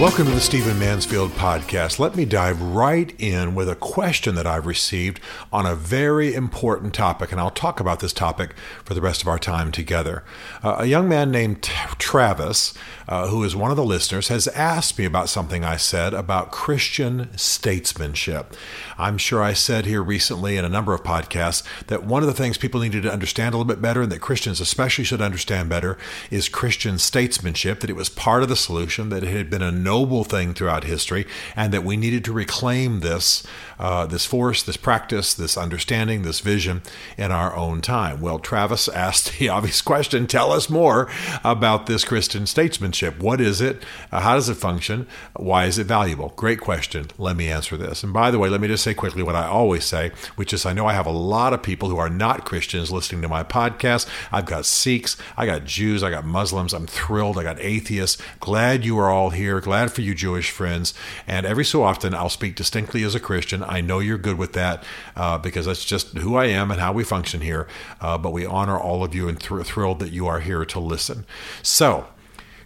Welcome to the Stephen Mansfield podcast. Let me dive right in with a question that I've received on a very important topic, and I'll talk about this topic for the rest of our time together. Uh, a young man named Travis, uh, who is one of the listeners, has asked me about something I said about Christian statesmanship. I'm sure I said here recently in a number of podcasts that one of the things people needed to understand a little bit better, and that Christians especially should understand better, is Christian statesmanship, that it was part of the solution, that it had been a noble thing throughout history, and that we needed to reclaim this, uh, this force, this practice, this understanding, this vision in our own time. Well, Travis asked the obvious question tell us more about this Christian statesmanship. What is it? Uh, how does it function? Why is it valuable? Great question. Let me answer this. And by the way, let me just say quickly what I always say, which is I know I have a lot of people who are not Christians listening to my podcast. I've got Sikhs, I got Jews, I got Muslims. I'm thrilled. I got atheists. Glad you are all here glad for you, Jewish friends. And every so often, I'll speak distinctly as a Christian. I know you're good with that uh, because that's just who I am and how we function here. Uh, but we honor all of you and th- thrilled that you are here to listen. So,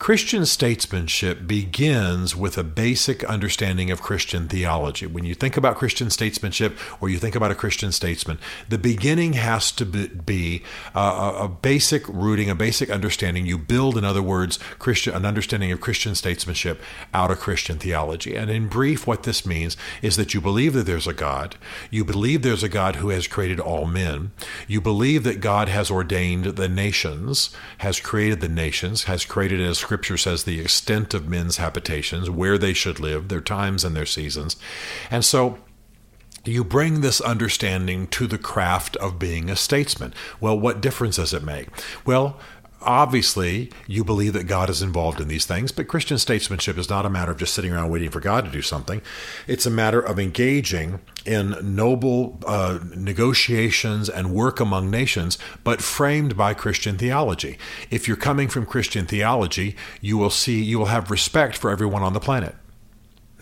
Christian statesmanship begins with a basic understanding of Christian theology. When you think about Christian statesmanship or you think about a Christian statesman, the beginning has to be uh, a basic rooting, a basic understanding. You build, in other words, Christian an understanding of Christian statesmanship out of Christian theology. And in brief, what this means is that you believe that there's a God, you believe there's a God who has created all men, you believe that God has ordained the nations, has created the nations, has created as Scripture says the extent of men's habitations, where they should live, their times and their seasons. And so you bring this understanding to the craft of being a statesman. Well, what difference does it make? Well, obviously you believe that God is involved in these things, but Christian statesmanship is not a matter of just sitting around waiting for God to do something. It's a matter of engaging in noble uh, negotiations and work among nations, but framed by Christian theology. If you're coming from Christian theology, you will see you will have respect for everyone on the planet.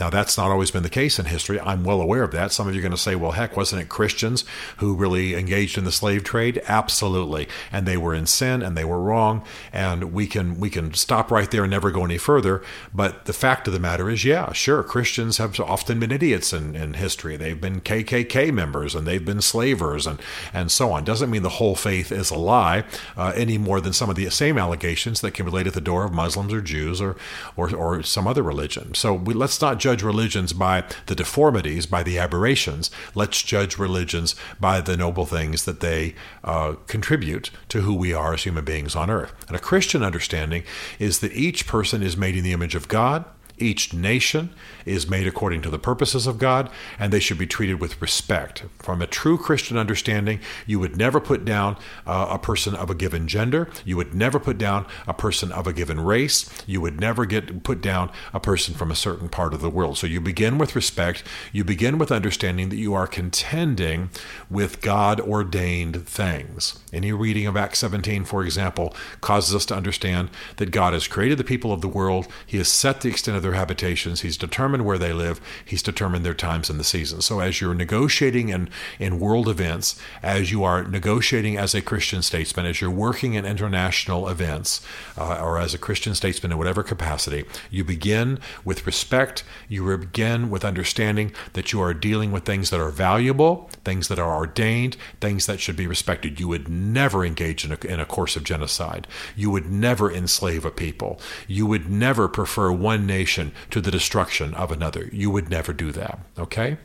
Now, that's not always been the case in history. I'm well aware of that. Some of you are going to say, well, heck, wasn't it Christians who really engaged in the slave trade? Absolutely. And they were in sin and they were wrong. And we can we can stop right there and never go any further. But the fact of the matter is, yeah, sure, Christians have often been idiots in, in history. They've been KKK members and they've been slavers and, and so on. Doesn't mean the whole faith is a lie uh, any more than some of the same allegations that can be laid at the door of Muslims or Jews or, or, or some other religion. So we, let's not judge religions by the deformities, by the aberrations. Let's judge religions by the noble things that they uh, contribute to who we are as human beings on earth. And a Christian understanding is that each person is made in the image of God each nation is made according to the purposes of God, and they should be treated with respect. From a true Christian understanding, you would never put down uh, a person of a given gender. You would never put down a person of a given race. You would never get put down a person from a certain part of the world. So you begin with respect. You begin with understanding that you are contending with God ordained things. Any reading of Acts 17, for example, causes us to understand that God has created the people of the world. He has set the extent of their habitations. He's determined where they live. He's determined their times and the seasons. So as you're negotiating in, in world events, as you are negotiating as a Christian statesman, as you're working in international events, uh, or as a Christian statesman in whatever capacity, you begin with respect. You begin with understanding that you are dealing with things that are valuable, things that are ordained, things that should be respected. You would never engage in a, in a course of genocide. You would never enslave a people. You would never prefer one nation to the destruction of another. You would never do that. Okay?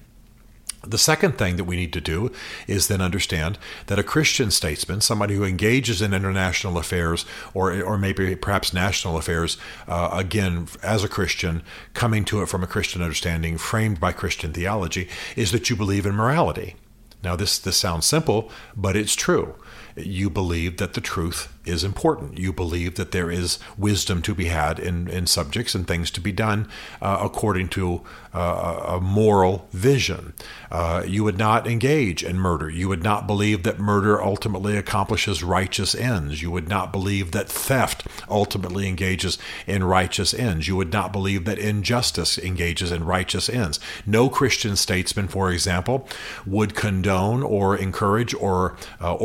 The second thing that we need to do is then understand that a Christian statesman, somebody who engages in international affairs or, or maybe perhaps national affairs, uh, again, as a Christian, coming to it from a Christian understanding, framed by Christian theology, is that you believe in morality. Now, this, this sounds simple, but it's true. You believe that the truth is important. You believe that there is wisdom to be had in, in subjects and things to be done uh, according to uh, a moral vision. Uh, you would not engage in murder. You would not believe that murder ultimately accomplishes righteous ends. You would not believe that theft ultimately engages in righteous ends. You would not believe that injustice engages in righteous ends. No Christian statesman, for example, would condone or encourage or uh,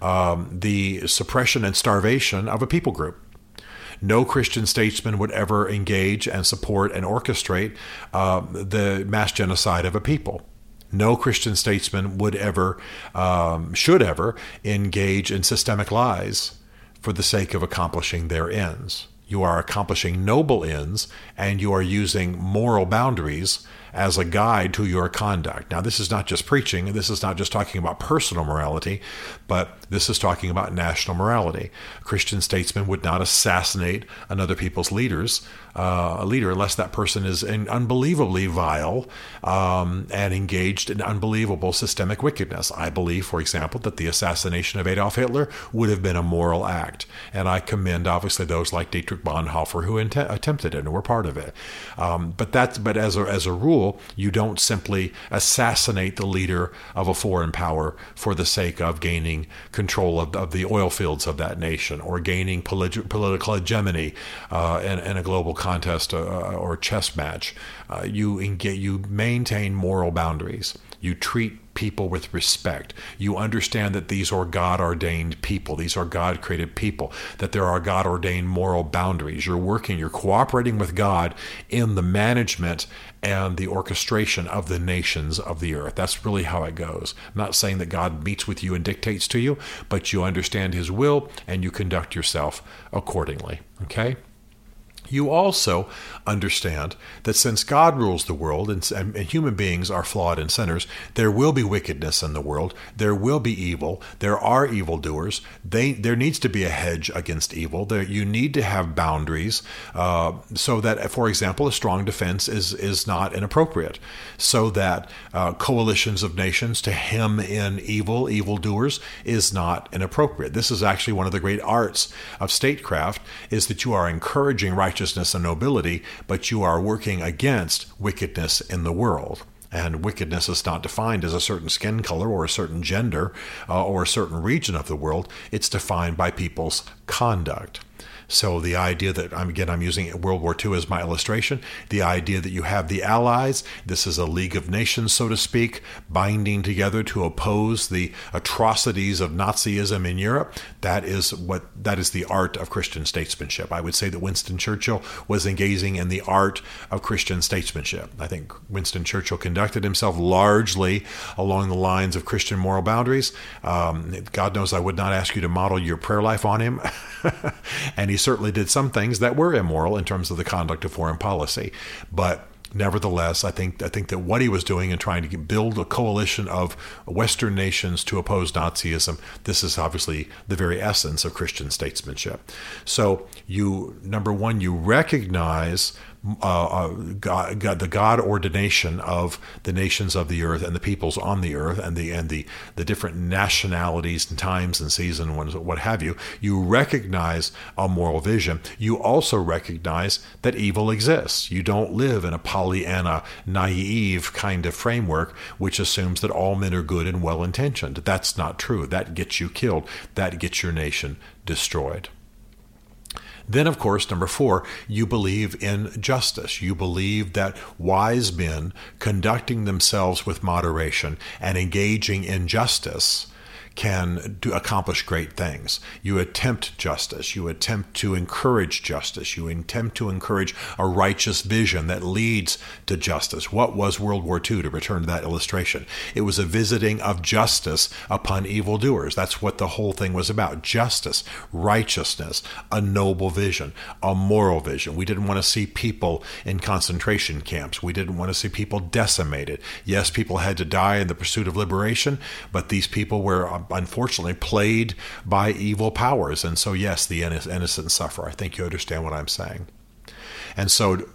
um, the suppression and starvation of a people group. No Christian statesman would ever engage and support and orchestrate uh, the mass genocide of a people. No Christian statesman would ever, um, should ever, engage in systemic lies for the sake of accomplishing their ends. You are accomplishing noble ends and you are using moral boundaries as a guide to your conduct. Now, this is not just preaching, this is not just talking about personal morality, but this is talking about national morality. Christian statesmen would not assassinate another people's leaders, uh, a leader, unless that person is unbelievably vile um, and engaged in unbelievable systemic wickedness. I believe, for example, that the assassination of Adolf Hitler would have been a moral act, and I commend obviously those like Dietrich Bonhoeffer who int- attempted it and were part of it. Um, but that's but as a, as a rule rule, you don't simply assassinate the leader of a foreign power for the sake of gaining control of, of the oil fields of that nation or gaining polit- political hegemony uh, in, in, a global contest uh, or chess match. Uh, you, engage, you maintain moral boundaries. You treat people with respect. You understand that these are God ordained people, these are God created people, that there are God ordained moral boundaries. You're working, you're cooperating with God in the management and the orchestration of the nations of the earth. That's really how it goes. I'm not saying that God meets with you and dictates to you, but you understand his will and you conduct yourself accordingly. Okay? You also understand that since God rules the world and, and, human beings are flawed and sinners, there will be wickedness in the world. There will be evil. There are evildoers. They, there needs to be a hedge against evil. There, you need to have boundaries uh, so that, for example, a strong defense is, is not inappropriate, so that uh, coalitions of nations to hem in evil, evildoers, is not inappropriate. This is actually one of the great arts of statecraft, is that you are encouraging righteousness righteousness and nobility, but you are working against wickedness in the world. And wickedness is not defined as a certain skin color or a certain gender uh, or a certain region of the world. It's defined by people's conduct. So the idea that I'm again I'm using World War II as my illustration, the idea that you have the Allies, this is a League of Nations, so to speak, binding together to oppose the atrocities of Nazism in Europe. That is what that is the art of Christian statesmanship. I would say that Winston Churchill was engaging in the art of Christian statesmanship. I think Winston Churchill conducted himself largely along the lines of Christian moral boundaries. Um, God knows I would not ask you to model your prayer life on him, and he he certainly did some things that were immoral in terms of the conduct of foreign policy. But nevertheless, I think I think that what he was doing in trying to build a coalition of Western nations to oppose Nazism, this is obviously the very essence of Christian statesmanship. So you number one, you recognize uh, uh, God, God, the God ordination of the nations of the earth and the peoples on the earth and the and the the different nationalities and times and seasons what have you. You recognize a moral vision. You also recognize that evil exists. You don't live in a Pollyanna, naive kind of framework which assumes that all men are good and well intentioned. That's not true. That gets you killed. That gets your nation destroyed. Then, of course, number four, you believe in justice. You believe that wise men conducting themselves with moderation and engaging in justice can do, accomplish great things. You attempt justice. You attempt to encourage justice. You attempt to encourage a righteous vision that leads to justice. What was World War II, to return to that illustration? It was a visiting of justice upon evildoers. That's what the whole thing was about justice, righteousness, a noble vision, a moral vision. We didn't want to see people in concentration camps. We didn't want to see people decimated. Yes, people had to die in the pursuit of liberation, but these people were um, unfortunately played by evil powers. And so, yes, the innocent suffer. I think you understand what I'm saying. And so,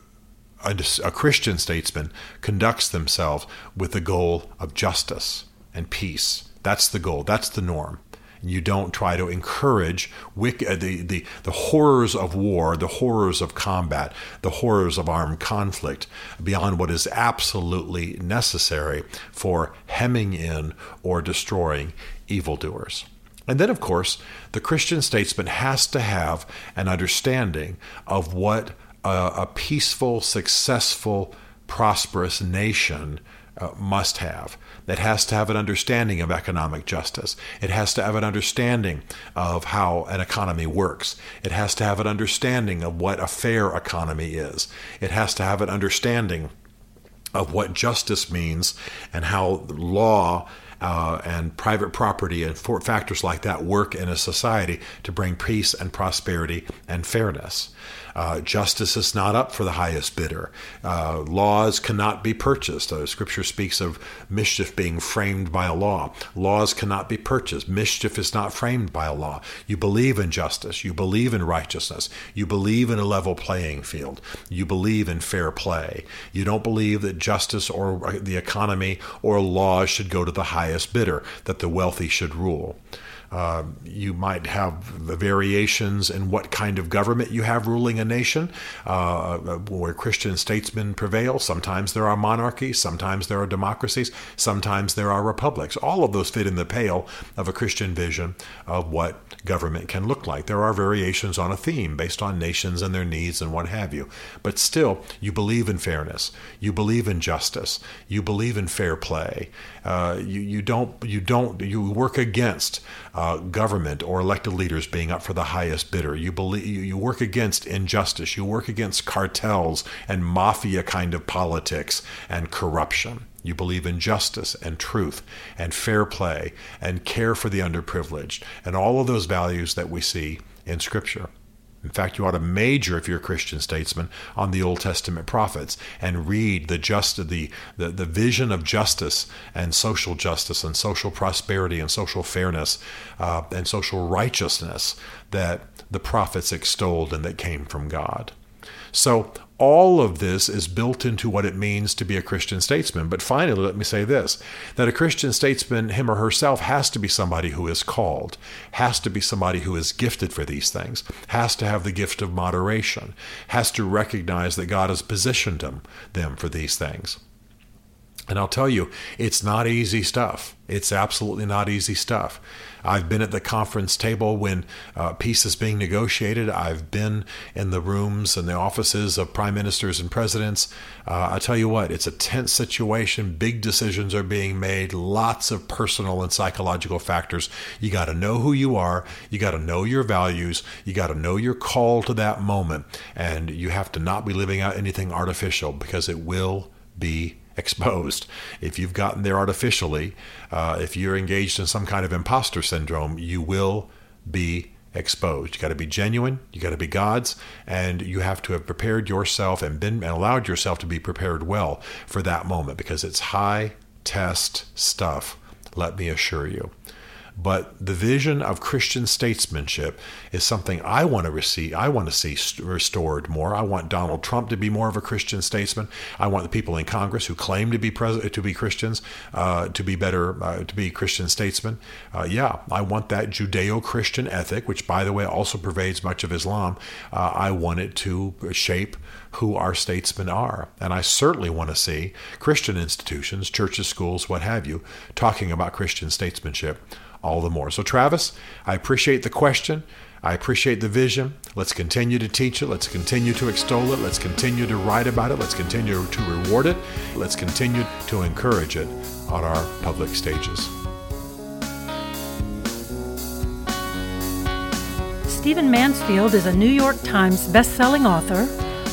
a, a Christian statesman conducts themselves with the goal of justice and peace. That's the goal. That's the norm. You don't try to encourage uh, the, the, the horrors of war, the horrors of combat, the horrors of armed conflict beyond what is absolutely necessary for hemming in or destroying evildoers. And then, of course, the Christian statesman has to have an understanding of what a, a peaceful, successful, prosperous nation uh, must have. It has to have an understanding of economic justice. It has to have an understanding of how an economy works. It has to have an understanding of what a fair economy is. It has to have an understanding of what justice means and how law uh, and private property and factors like that work in a society to bring peace and prosperity and fairness. Uh, justice is not up for the highest bidder. Uh, laws cannot be purchased. Uh, scripture speaks of mischief being framed by a law. Laws cannot be purchased. Mischief is not framed by a law. You believe in justice. You believe in righteousness. You believe in a level playing field. You believe in fair play. You don't believe that justice or the economy or law should go to the highest bidder, that the wealthy should rule. Uh, you might have the variations in what kind of government you have ruling a nation, uh, where Christian statesmen prevail. Sometimes there are monarchies, sometimes there are democracies, sometimes there are republics. All of those fit in the pale of a Christian vision of what government can look like. There are variations on a theme based on nations and their needs and what have you. But still, you believe in fairness, you believe in justice, you believe in fair play. Uh, you, you don't you don't you work against uh, Uh, government or elected leaders being up for the highest bidder. You believe you work against injustice. You work against cartels and mafia kind of politics and corruption. You believe in justice and truth and fair play and care for the underprivileged and all of those values that we see in Scripture. In fact, you ought to major, if you're a Christian statesman, on the Old Testament prophets and read the just the, the, the vision of justice and social justice and social prosperity and social fairness uh, and social righteousness that the prophets extolled and that came from God. So all of this is built into what it means to be a Christian statesman. But finally, let me say this that a Christian statesman, him or herself, has to be somebody who is called, has to be somebody who is gifted for these things, has to have the gift of moderation, has to recognize that God has positioned them, them for these things. And I'll tell you, it's not easy stuff. It's absolutely not easy stuff. I've been at the conference table when uh, peace is being negotiated. I've been in the rooms and the offices of prime ministers and presidents. Uh, I tell you what, it's a tense situation. Big decisions are being made, lots of personal and psychological factors. You got to know who you are, you got to know your values, you got to know your call to that moment, and you have to not be living out anything artificial because it will be exposed. If you've gotten there artificially, uh, if you're engaged in some kind of imposter syndrome, you will be exposed. You got to be genuine, you got to be God's, and you have to have prepared yourself and been and allowed yourself to be prepared well for that moment because it's high test stuff, let me assure you. But the vision of Christian statesmanship is something I want to receive. I want to see restored more. I want Donald Trump to be more of a Christian statesman. I want the people in Congress who claim to be pres- to be Christians uh, to be better uh, to be Christian statesmen. Uh, yeah, I want that Judeo-Christian ethic, which by the way also pervades much of Islam. Uh, I want it to shape who our statesmen are. And I certainly want to see Christian institutions, churches, schools, what have you, talking about Christian statesmanship all the more. So, Travis, I appreciate the question. I appreciate the vision. Let's continue to teach it. Let's continue to extol it. Let's continue to write about it. Let's continue to reward it. Let's continue to encourage it on our public stages. Stephen Mansfield is a New York Times bestselling author,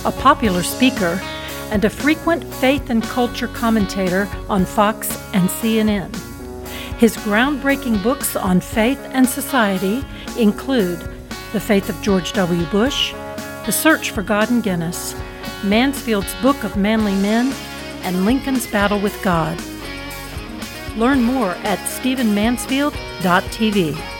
a popular speaker, and a frequent faith and culture commentator on Fox and CNN. His groundbreaking books on faith and society include The Faith of George W. Bush, The Search for God and Guinness, Mansfield's Book of Manly Men, and Lincoln's Battle with God. Learn more at stephenmansfield.tv.